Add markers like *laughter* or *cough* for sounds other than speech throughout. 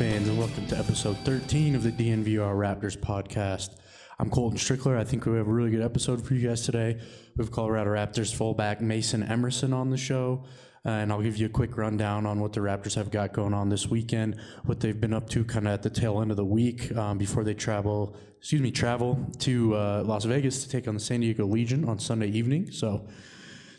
fans, and welcome to episode 13 of the DNVR Raptors podcast. I'm Colton Strickler. I think we have a really good episode for you guys today. We have Colorado Raptors fullback Mason Emerson on the show, uh, and I'll give you a quick rundown on what the Raptors have got going on this weekend, what they've been up to kind of at the tail end of the week um, before they travel, excuse me, travel to uh, Las Vegas to take on the San Diego Legion on Sunday evening. So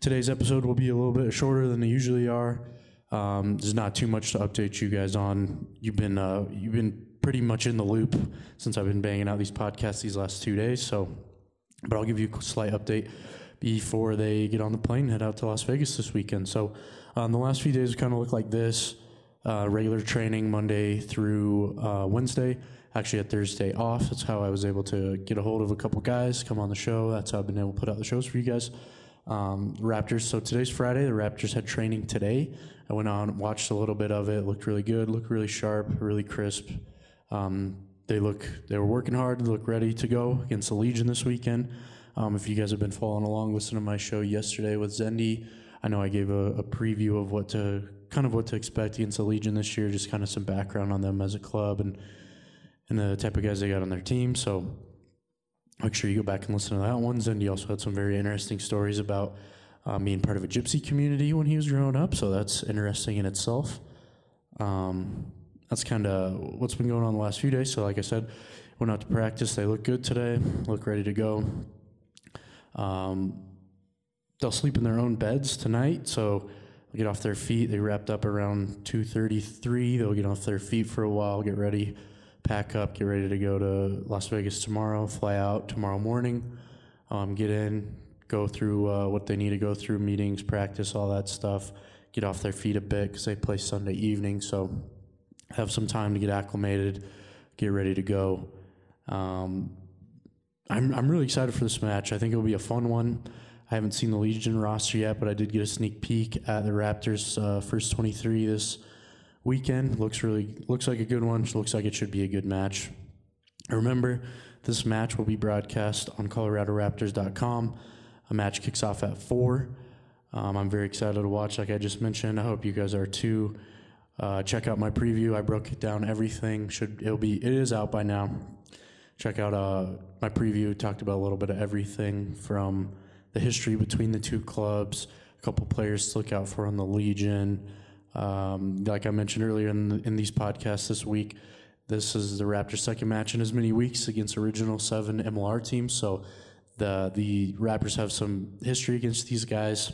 today's episode will be a little bit shorter than they usually are. Um, there's not too much to update you guys on. You've been uh, you've been pretty much in the loop since I've been banging out these podcasts these last two days. So, but I'll give you a slight update before they get on the plane and head out to Las Vegas this weekend. So, um, the last few days kind of look like this: uh, regular training Monday through uh, Wednesday. Actually, had Thursday off. That's how I was able to get a hold of a couple guys, come on the show. That's how I've been able to put out the shows for you guys. Um, Raptors. So today's Friday. The Raptors had training today. I went on, watched a little bit of it. Looked really good. Looked really sharp. Really crisp. Um, they look. They were working hard. Look ready to go against the Legion this weekend. Um, if you guys have been following along, listening to my show yesterday with Zendi, I know I gave a, a preview of what to kind of what to expect against the Legion this year. Just kind of some background on them as a club and and the type of guys they got on their team. So make sure you go back and listen to that one. Zendi also had some very interesting stories about uh, being part of a gypsy community when he was growing up, so that's interesting in itself. Um, that's kind of what's been going on the last few days. So, like I said, went out to practice. They look good today. Look ready to go. Um, they'll sleep in their own beds tonight, so they'll get off their feet. They wrapped up around two thirty-three. They'll get off their feet for a while, get ready, pack up, get ready to go to Las Vegas tomorrow. Fly out tomorrow morning. Um, get in, go through uh, what they need to go through, meetings, practice, all that stuff. Get off their feet a bit because they play Sunday evening, so have some time to get acclimated, get ready to go. Um, I'm I'm really excited for this match. I think it'll be a fun one. I haven't seen the Legion roster yet, but I did get a sneak peek at the Raptors' uh, first 23 this weekend. Looks really looks like a good one. Looks like it should be a good match. Remember, this match will be broadcast on ColoradoRaptors.com. A match kicks off at four. Um, I'm very excited to watch. Like I just mentioned, I hope you guys are too. Uh, check out my preview. I broke it down everything. Should it'll be it is out by now. Check out uh, my preview. Talked about a little bit of everything from the history between the two clubs, a couple players to look out for on the Legion. Um, like I mentioned earlier in, the, in these podcasts this week, this is the Raptors' second match in as many weeks against original seven MLR teams. So the the Raptors have some history against these guys.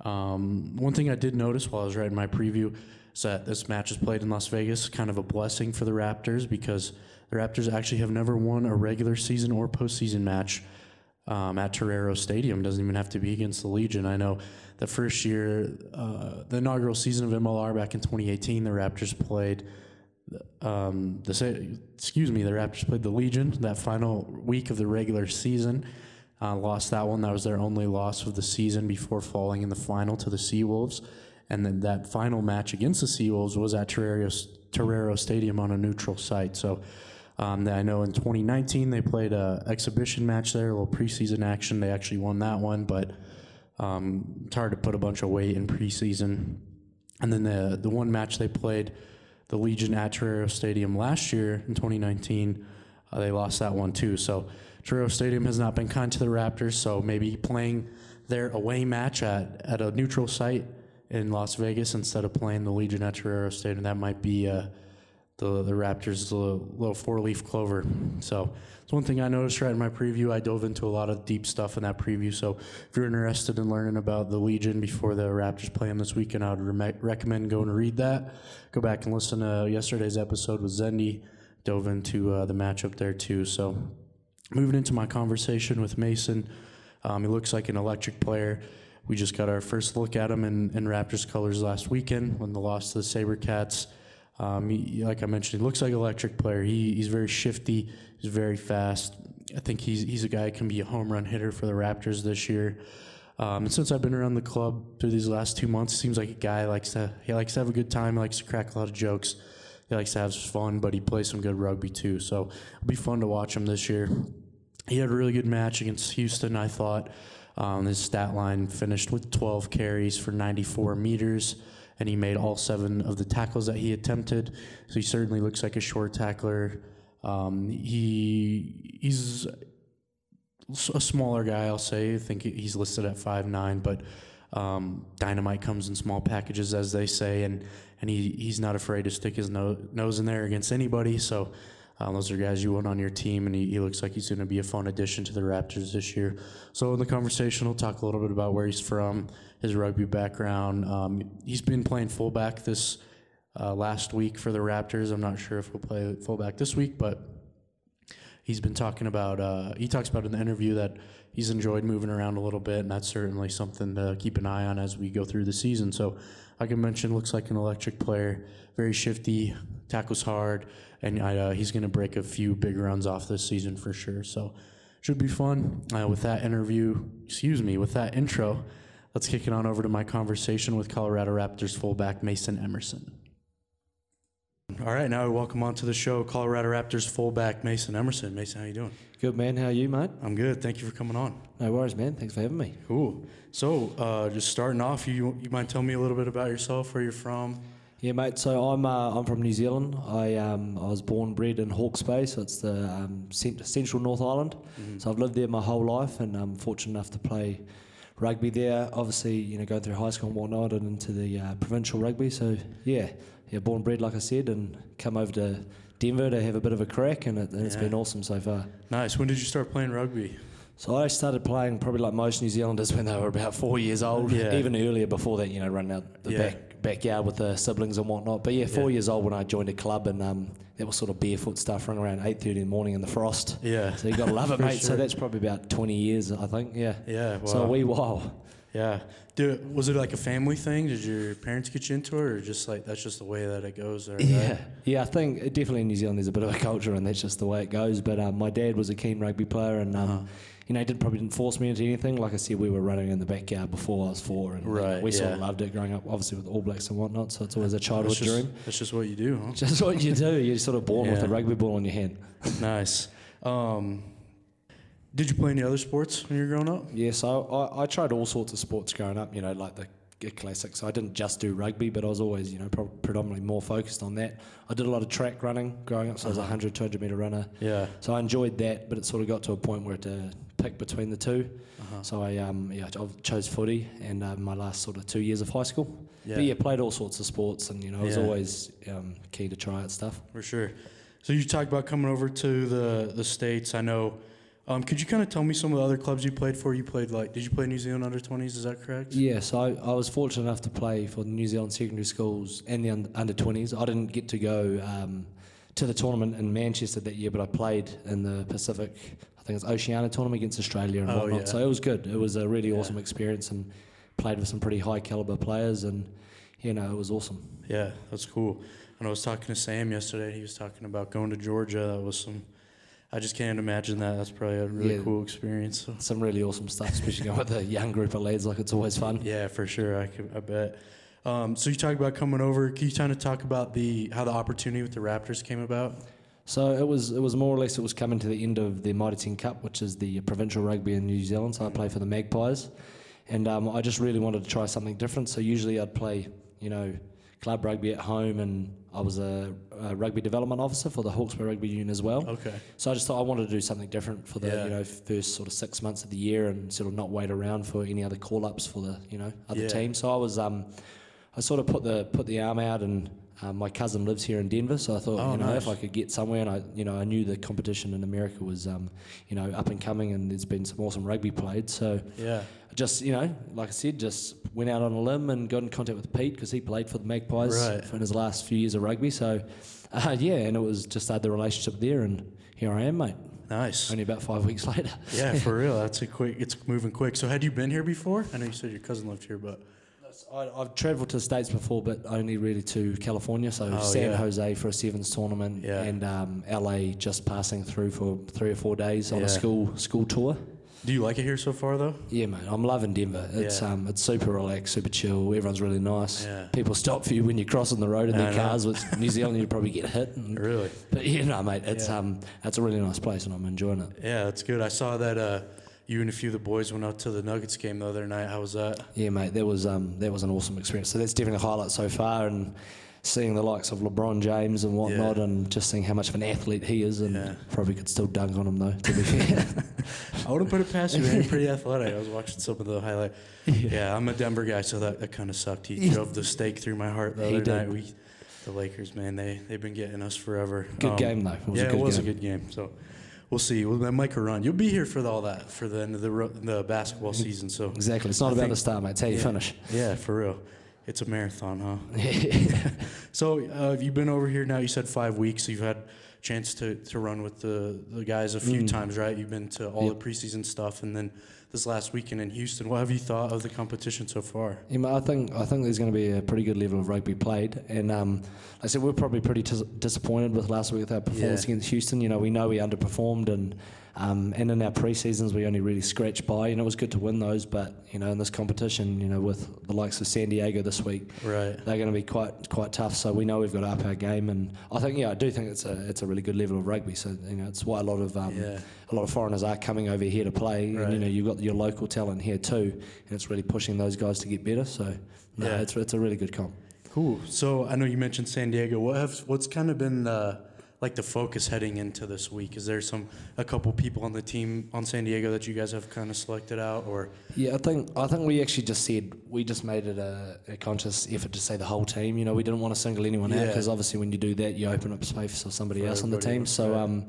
Um, one thing I did notice while I was writing my preview is that this match is played in Las Vegas, kind of a blessing for the Raptors because the Raptors actually have never won a regular season or postseason match um, at Torero Stadium. Doesn't even have to be against the Legion. I know the first year, uh, the inaugural season of MLR back in 2018, the Raptors played. Um, the excuse me, the Raptors played the Legion that final week of the regular season. Uh, lost that one. That was their only loss of the season before falling in the final to the Seawolves. And then that final match against the Seawolves was at Torero Stadium on a neutral site. So um, I know in 2019 they played a exhibition match there, a little preseason action. They actually won that one, but um, it's hard to put a bunch of weight in preseason. And then the the one match they played, the Legion at Torero Stadium last year in 2019, uh, they lost that one too. So Torero Stadium has not been kind to the Raptors, so maybe playing their away match at, at a neutral site in Las Vegas instead of playing the Legion at Torero Stadium, that might be uh, the the Raptors' little, little four leaf clover. So it's one thing I noticed right in my preview. I dove into a lot of deep stuff in that preview. So if you're interested in learning about the Legion before the Raptors play them this weekend, I would re- recommend going to read that. Go back and listen to yesterday's episode with Zendi. Dove into uh, the matchup there too. So moving into my conversation with Mason, um, he looks like an electric player. We just got our first look at him in, in Raptors colors last weekend when the loss to the SaberCats. Um, he, like I mentioned, he looks like an electric player. He, he's very shifty. He's very fast. I think he's he's a guy who can be a home run hitter for the Raptors this year. Um, and since I've been around the club through these last two months, it seems like a guy likes to he likes to have a good time. He likes to crack a lot of jokes. He likes to have fun, but he plays some good rugby too. So it'll be fun to watch him this year. He had a really good match against Houston. I thought um, his stat line finished with 12 carries for 94 meters, and he made all seven of the tackles that he attempted. So he certainly looks like a short tackler. Um, he he's a smaller guy, I'll say. I think he's listed at five nine, but um, dynamite comes in small packages, as they say, and and he he's not afraid to stick his no, nose in there against anybody. So. Um, those are guys you want on your team, and he, he looks like he's going to be a fun addition to the Raptors this year. So, in the conversation, we'll talk a little bit about where he's from, his rugby background. Um, he's been playing fullback this uh, last week for the Raptors. I'm not sure if he'll play fullback this week, but he's been talking about. Uh, he talks about in the interview that he's enjoyed moving around a little bit, and that's certainly something to keep an eye on as we go through the season. So, like I mentioned, looks like an electric player, very shifty, tackles hard, and uh, he's going to break a few big runs off this season for sure. So, should be fun. Uh, with that interview, excuse me, with that intro, let's kick it on over to my conversation with Colorado Raptors fullback Mason Emerson. All right, now we welcome onto the show Colorado Raptors fullback Mason Emerson. Mason, how you doing? Good man. How are you, mate? I'm good. Thank you for coming on. No worries, man. Thanks for having me. Cool. So, uh, just starting off, you you mind telling me a little bit about yourself, where you're from? Yeah, mate. So I'm uh, I'm from New Zealand. I um, I was born bred in Hawke's Bay, so it's the um, cent- central North Island. Mm-hmm. So I've lived there my whole life, and I'm fortunate enough to play rugby there. Obviously, you know, going through high school and whatnot, and into the uh, provincial rugby. So yeah, yeah, born bred like I said, and come over to Denver to have a bit of a crack, and, it, has yeah. been awesome so far. Nice. When did you start playing rugby? So I started playing probably like most New Zealanders when they were about four years old. Yeah. Even earlier before that, you know, running out the yeah. back backyard with the siblings and whatnot. But yeah, four years old when I joined a club and um, that was sort of barefoot stuff running around eight thirty in the morning in the frost. Yeah. So you got to love *laughs* it, mate. Sure. So that's probably about twenty years, I think. Yeah. Yeah. Wow. So a wee while. Yeah. Did, was it like a family thing? Did your parents get you into it, or just like that's just the way that it goes? There, yeah, right? yeah. I think definitely in New Zealand there's a bit of a culture, and that's just the way it goes. But um, my dad was a keen rugby player, and um, uh-huh. You know, he didn't probably didn't force me into anything. Like I said, we were running in the backyard before I was four, and right, we yeah. sort of loved it growing up. Obviously with All Blacks and whatnot, so it's always a childhood that's just, dream. That's just what you do, huh? *laughs* Just what you do. You're sort of born yeah. with a rugby ball in your hand. *laughs* nice. Um, did you play any other sports when you were growing up? Yeah, so I, I tried all sorts of sports growing up, you know, like the classics. I didn't just do rugby, but I was always, you know, pro- predominantly more focused on that. I did a lot of track running growing up, so uh-huh. I was a 100, 200 metre runner. Yeah. So I enjoyed that, but it sort of got to a point where to pick between the 2 uh-huh. So I, um, yeah, I chose footy and uh, my last sort of two years of high school. Yeah. But yeah, played all sorts of sports and, you know, I was yeah. always um, keen to try out stuff. For sure. So you talked about coming over to the, the States. I know um, could you kind of tell me some of the other clubs you played for? You played like, did you play New Zealand under 20s? Is that correct? Yes, I, I was fortunate enough to play for the New Zealand secondary schools and the under 20s. I didn't get to go um, to the tournament in Manchester that year, but I played in the Pacific, I think it's Oceania tournament against Australia and oh, whatnot. Yeah. So it was good. It was a really yeah. awesome experience and played with some pretty high caliber players, and you know it was awesome. Yeah, that's cool. And I was talking to Sam yesterday. He was talking about going to Georgia. That was some I just can't imagine that. That's probably a really yeah, cool experience. So. Some really awesome stuff, especially with a young group of lads. Like it's always fun. Yeah, for sure. I, could, I bet. Um, so you talked about coming over. Can you kind of talk about the how the opportunity with the Raptors came about? So it was it was more or less it was coming to the end of the Mitre 10 Cup, which is the provincial rugby in New Zealand. So I play for the Magpies, and um, I just really wanted to try something different. So usually I'd play, you know, club rugby at home, and I was a, a, rugby development officer for the Hawke's Bay Rugby Union as well. Okay. So I just thought I wanted to do something different for the yeah. you know first sort of six months of the year, and sort of not wait around for any other call ups for the you know other yeah. teams. So I was um, I sort of put the put the arm out and. Um, my cousin lives here in Denver, so I thought, oh, you know, nice. if I could get somewhere, and I, you know, I knew the competition in America was, um, you know, up and coming, and there's been some awesome rugby played. So, yeah, I just you know, like I said, just went out on a limb and got in contact with Pete because he played for the Magpies right. in his last few years of rugby. So, uh, yeah, and it was just had the relationship there, and here I am, mate. Nice. Only about five weeks *laughs* later. Yeah, for *laughs* real. That's a quick. It's moving quick. So, had you been here before? I know you said your cousin lived here, but I, I've travelled to the states before, but only really to California. So Oh, San yeah. Jose for a sevens tournament, Yeah. and um, LA just passing through for three or four days on Yeah. a school school tour. Do you like it here so far, though? Yeah, mate, I'm loving Denver. It's Yeah. um, it's super relaxed, super chill. Everyone's really nice. Yeah. People stop for you when you're crossing the road in their cars. Which *laughs* New Zealand, you'd probably get hit. And, Really? but yeah, no, mate, it's Yeah. um, it's a really nice place, and I'm enjoying it. Yeah, it's good. I saw that uh, you and a few of the boys went out to the Nuggets game the other night. How was that? Yeah, mate, that was um, that was an awesome experience. So that's definitely a highlight so far, and seeing the likes of LeBron James and whatnot, Yeah. and just seeing how much of an athlete he is, and Yeah. probably could still dunk on him though. To be fair, *laughs* I wouldn't put it past you, man. Pretty athletic. I was watching some of the highlight. *laughs* Yeah, I'm a Denver guy, so that, that kind of sucked. He drove the stake through my heart the He other did. night. We, the Lakers, man, they they've been getting us forever. good Um, game though. It was yeah, a good it was game. a good game. So we'll see. Well, that might run. You'll be here for all that for the end of the ro- the basketball season. So Exactly. It's not I about think- the start, mate. How you yeah. finish. yeah, for real. It's a marathon, huh? *laughs* So uh, you've been over here now. You said five weeks. You've had chance to, to run with the, the guys a few Mm. times, right? You've been to all Yep. the preseason stuff, and then this last weekend in Houston. What have you thought of the competition so far? Yeah, I think I think there's going to be a pretty good level of rugby played, and um, like I said we're probably pretty dis- disappointed with last week with our performance Yeah. against Houston. You know, we know we underperformed, and um, and in our pre-seasons we only really scratched by. and it was good to win those, but you know, in this competition, you know, with the likes of San Diego this week, Right. they're going to be quite quite tough. So we know we've got to up our game, and I think yeah, I do think it's a it's a really good level of rugby. So you know, it's why a lot of um, Yeah. a lot of foreigners are coming over here to play, and you know you've got your local talent here too, and it's really pushing those guys to get better. So no, Yeah. it's it's a really good comp. Cool. So I know you mentioned San Diego. What have what's kind of been uh, like the focus heading into this week? Is there some a couple people on the team on San Diego that you guys have kind of selected out, or Yeah, I think I think we actually just said we just made it a, a conscious effort to say the whole team. You know, we didn't want to single anyone out because obviously when you do that, you open up space for somebody For else on the team. So um,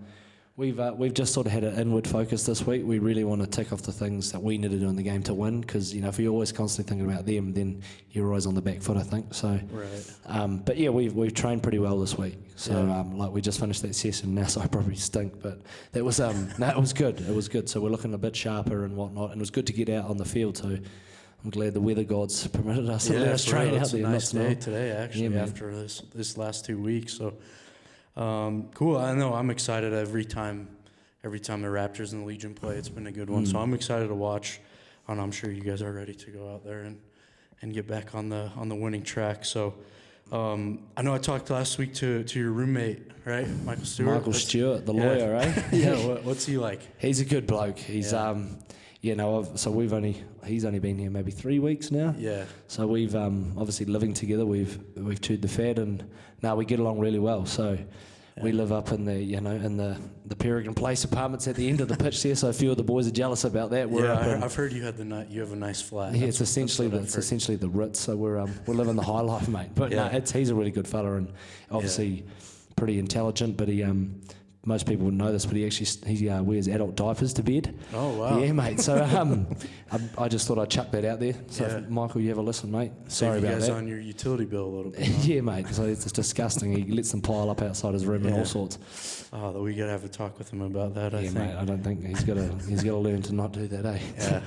we've uh, we've just sort of had an inward focus this week. We really want to tick off the things that we need to do in the game to win because you know if you're always constantly thinking about them, then you're always on the back foot. I think so. right? Um, but yeah, we've we've trained pretty well this week. So Yeah. um, like we just finished that session now, so I probably stink, but that was um *laughs* no, it was good. It was good. So we're looking a bit sharper and whatnot, and it was good to get out on the field too. I'm glad the weather gods permitted us to let us train out It's there. a nice day today, actually, man. after this this last two weeks. So um, cool. I know I'm excited every time every time the Raptors and the Legion play. It's been a good one. So Mm. I'm excited to watch, and I'm sure you guys are ready to go out there and and get back on the on the winning track. So. Um, I know I talked last week to, to your roommate, right, Michael Stewart. Michael Stewart, the yeah. lawyer, right? *laughs* yeah, *laughs* what, what's he like? He's a good bloke. He's Yeah. um, you know, I've, so we've only he's only been here maybe three weeks now. Yeah, So we've um, obviously living together. We've we've chewed the fat, and now we get along really well. So we live up in the you know in the the Peregrine Place apartments at the end of the pitch there. So a few of the boys are jealous about that. We're yeah. I've heard you had the you have a nice flat. yeah, That's it's essentially the, it's heard. essentially the Ritz. So we're um, we're living the high life, mate. But no, Yeah. it's he's a really good fella and obviously pretty intelligent. But he um, most people wouldn't know this, but he actually he uh, wears adult diapers to bed. Oh wow. Yeah, mate. So um, *laughs* I, I just thought I'd chuck that out there. So Yeah. if, Michael, you have a listen, mate. Sorry you about guys that. on your utility bill a little bit. *laughs* Yeah, mate. So it's, it's disgusting. He lets them pile up outside his room and all sorts. Oh, we gotta have a talk with him about that. I yeah, think. mate. I don't think he's got to. *laughs* He's got to learn to not do that, eh? Yeah.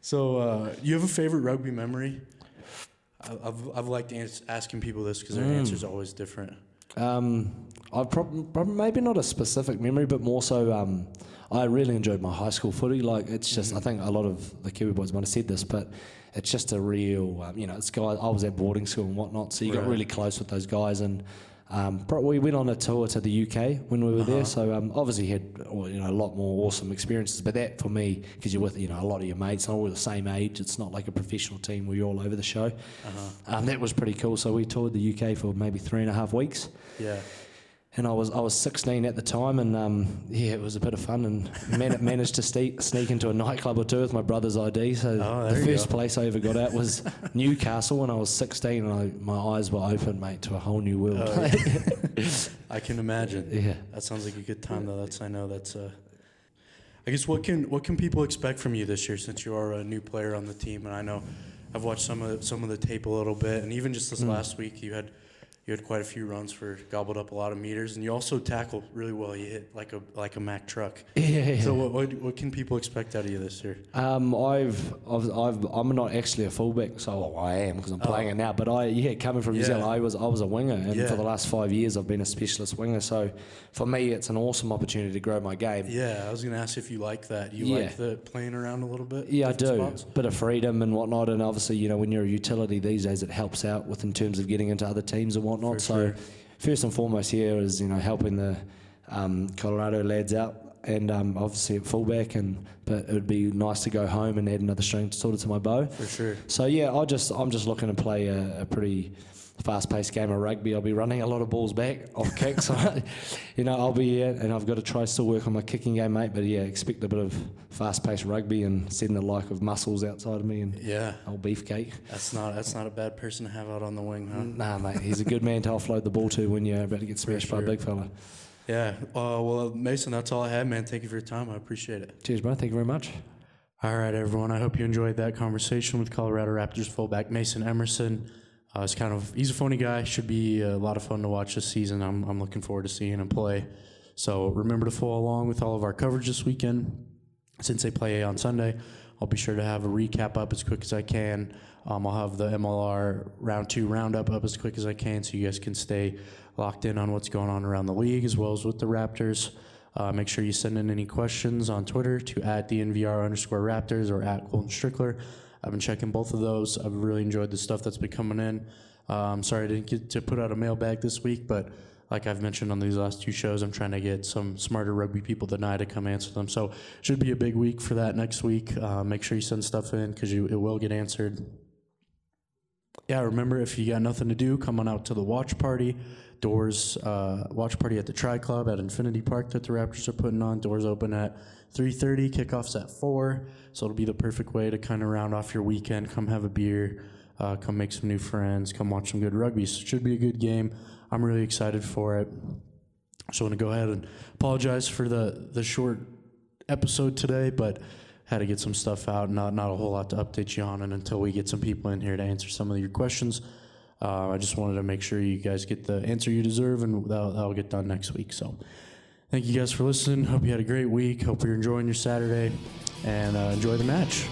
so, uh, you have a favorite rugby memory? I- I've I've liked ans- asking people this because their Mm. answers are always different. Um, I've prob- prob- maybe not a specific memory, but more so. Um, I really enjoyed my high school footy. Like it's just, I Mhm. think a lot of the Kiwi boys might have said this, but it's just a real, um, you know, it's guys. I was at boarding school and whatnot, so you got really close with those guys. And um, pro- we went on a tour to the UK when we were Uh-huh. there, so um, obviously had you know a lot more awesome experiences. But that for me, because you're with you know a lot of your mates, and all the same age. It's not like a professional team where you're all over the show. Uh-huh. Um, that was pretty cool. So we toured the UK for maybe three and a half weeks Yeah. And I was I was 16 at the time, and um, yeah, it was a bit of fun, and man- *laughs* managed to sneak, sneak into a nightclub or two with my brother's ID. So Oh, the first go. place I ever got out was *laughs* Newcastle when I was 16, and I, my eyes were open, mate, to a whole new world. Oh, *laughs* I can imagine. yeah. That sounds like a good time though. That's I know that's uh I guess what can what can people expect from you this year since you are a new player on the team and I know I've watched some of some of the tape a little bit and even just this Mm. last week you had you had quite a few runs for gobbled up a lot of meters, and you also tackle really well. You hit like a like a Mack truck. *laughs* Yeah. So what, what what can people expect out of you this year? Um, I've, I've, I've, I'm not actually a fullback, so well, I am because I'm playing it now. But I, yeah, coming from New Yeah. Zealand, I was, I was a winger, and Yeah. for the last five years, I've been a specialist winger. So for me, it's an awesome opportunity to grow my game. Yeah, I was gonna ask if you like that. You Yeah. like the playing around a little bit. Yeah, I do. spots? Bit of freedom and whatnot, and obviously, you know, when you're a utility these days, it helps out with in terms of getting into other teams and whatnot. For so, sure. first and foremost, here is you know helping the um, Colorado lads out, and um, obviously at fullback, and but it would be nice to go home and add another string sort of to my bow. For sure. So yeah, I just I'm just looking to play a, a pretty fast-paced game of rugby. I'll be running a lot of balls back off *laughs* kicks. *laughs* you know, I'll be here, and I've got to try still work on my kicking game, mate. But yeah, expect a bit of fast-paced rugby and setting the like of muscles outside of me and Yeah, old beefcake. that's not that's not a bad person to have out on the wing, huh? Nah, mate, he's a good man to offload the ball to when you're about to get smashed by a big fella. Yeah. Uh, well, Mason, that's all I had, man. Thank you for your time. I appreciate it. Cheers, bro. Thank you very much. All right, everyone. I hope you enjoyed that conversation with Colorado Raptors fullback Mason Emerson. Uh, it's kind of he's a funny guy. Should be a lot of fun to watch this season. I'm I'm looking forward to seeing him play. So remember to follow along with all of our coverage this weekend. Since they play on Sunday, I'll be sure to have a recap up as quick as I can. Um, I'll have the MLR round two roundup up as quick as I can, so you guys can stay locked in on what's going on around the league as well as with the Raptors. Uh, make sure you send in any questions on Twitter to at DNVR underscore Raptors or at Colton Strickler. I've been checking both of those. I've really enjoyed the stuff that's been coming in. Um, sorry I didn't get to put out a mailbag this week, but like I've mentioned on these last two shows, I'm trying to get some smarter rugby people than I to come answer them. So should be a big week for that next week. Uh, make sure you send stuff in because it will get answered. Yeah, remember if you got nothing to do, come on out to the watch party. Doors, uh, watch party at the Tri Club at Infinity Park that the Raptors are putting on. Doors open at 3:30, kickoffs at four. So it'll be the perfect way to kind of round off your weekend. Come have a beer, uh, come make some new friends, come watch some good rugby. So it should be a good game. I'm really excited for it. So I want to go ahead and apologize for the the short episode today, but had to get some stuff out. Not not a whole lot to update you on, and until we get some people in here to answer some of your questions, uh, I just wanted to make sure you guys get the answer you deserve, and that'll, that'll get done next week. So, thank you guys for listening. Hope you had a great week. Hope you're enjoying your Saturday, and uh, enjoy the match.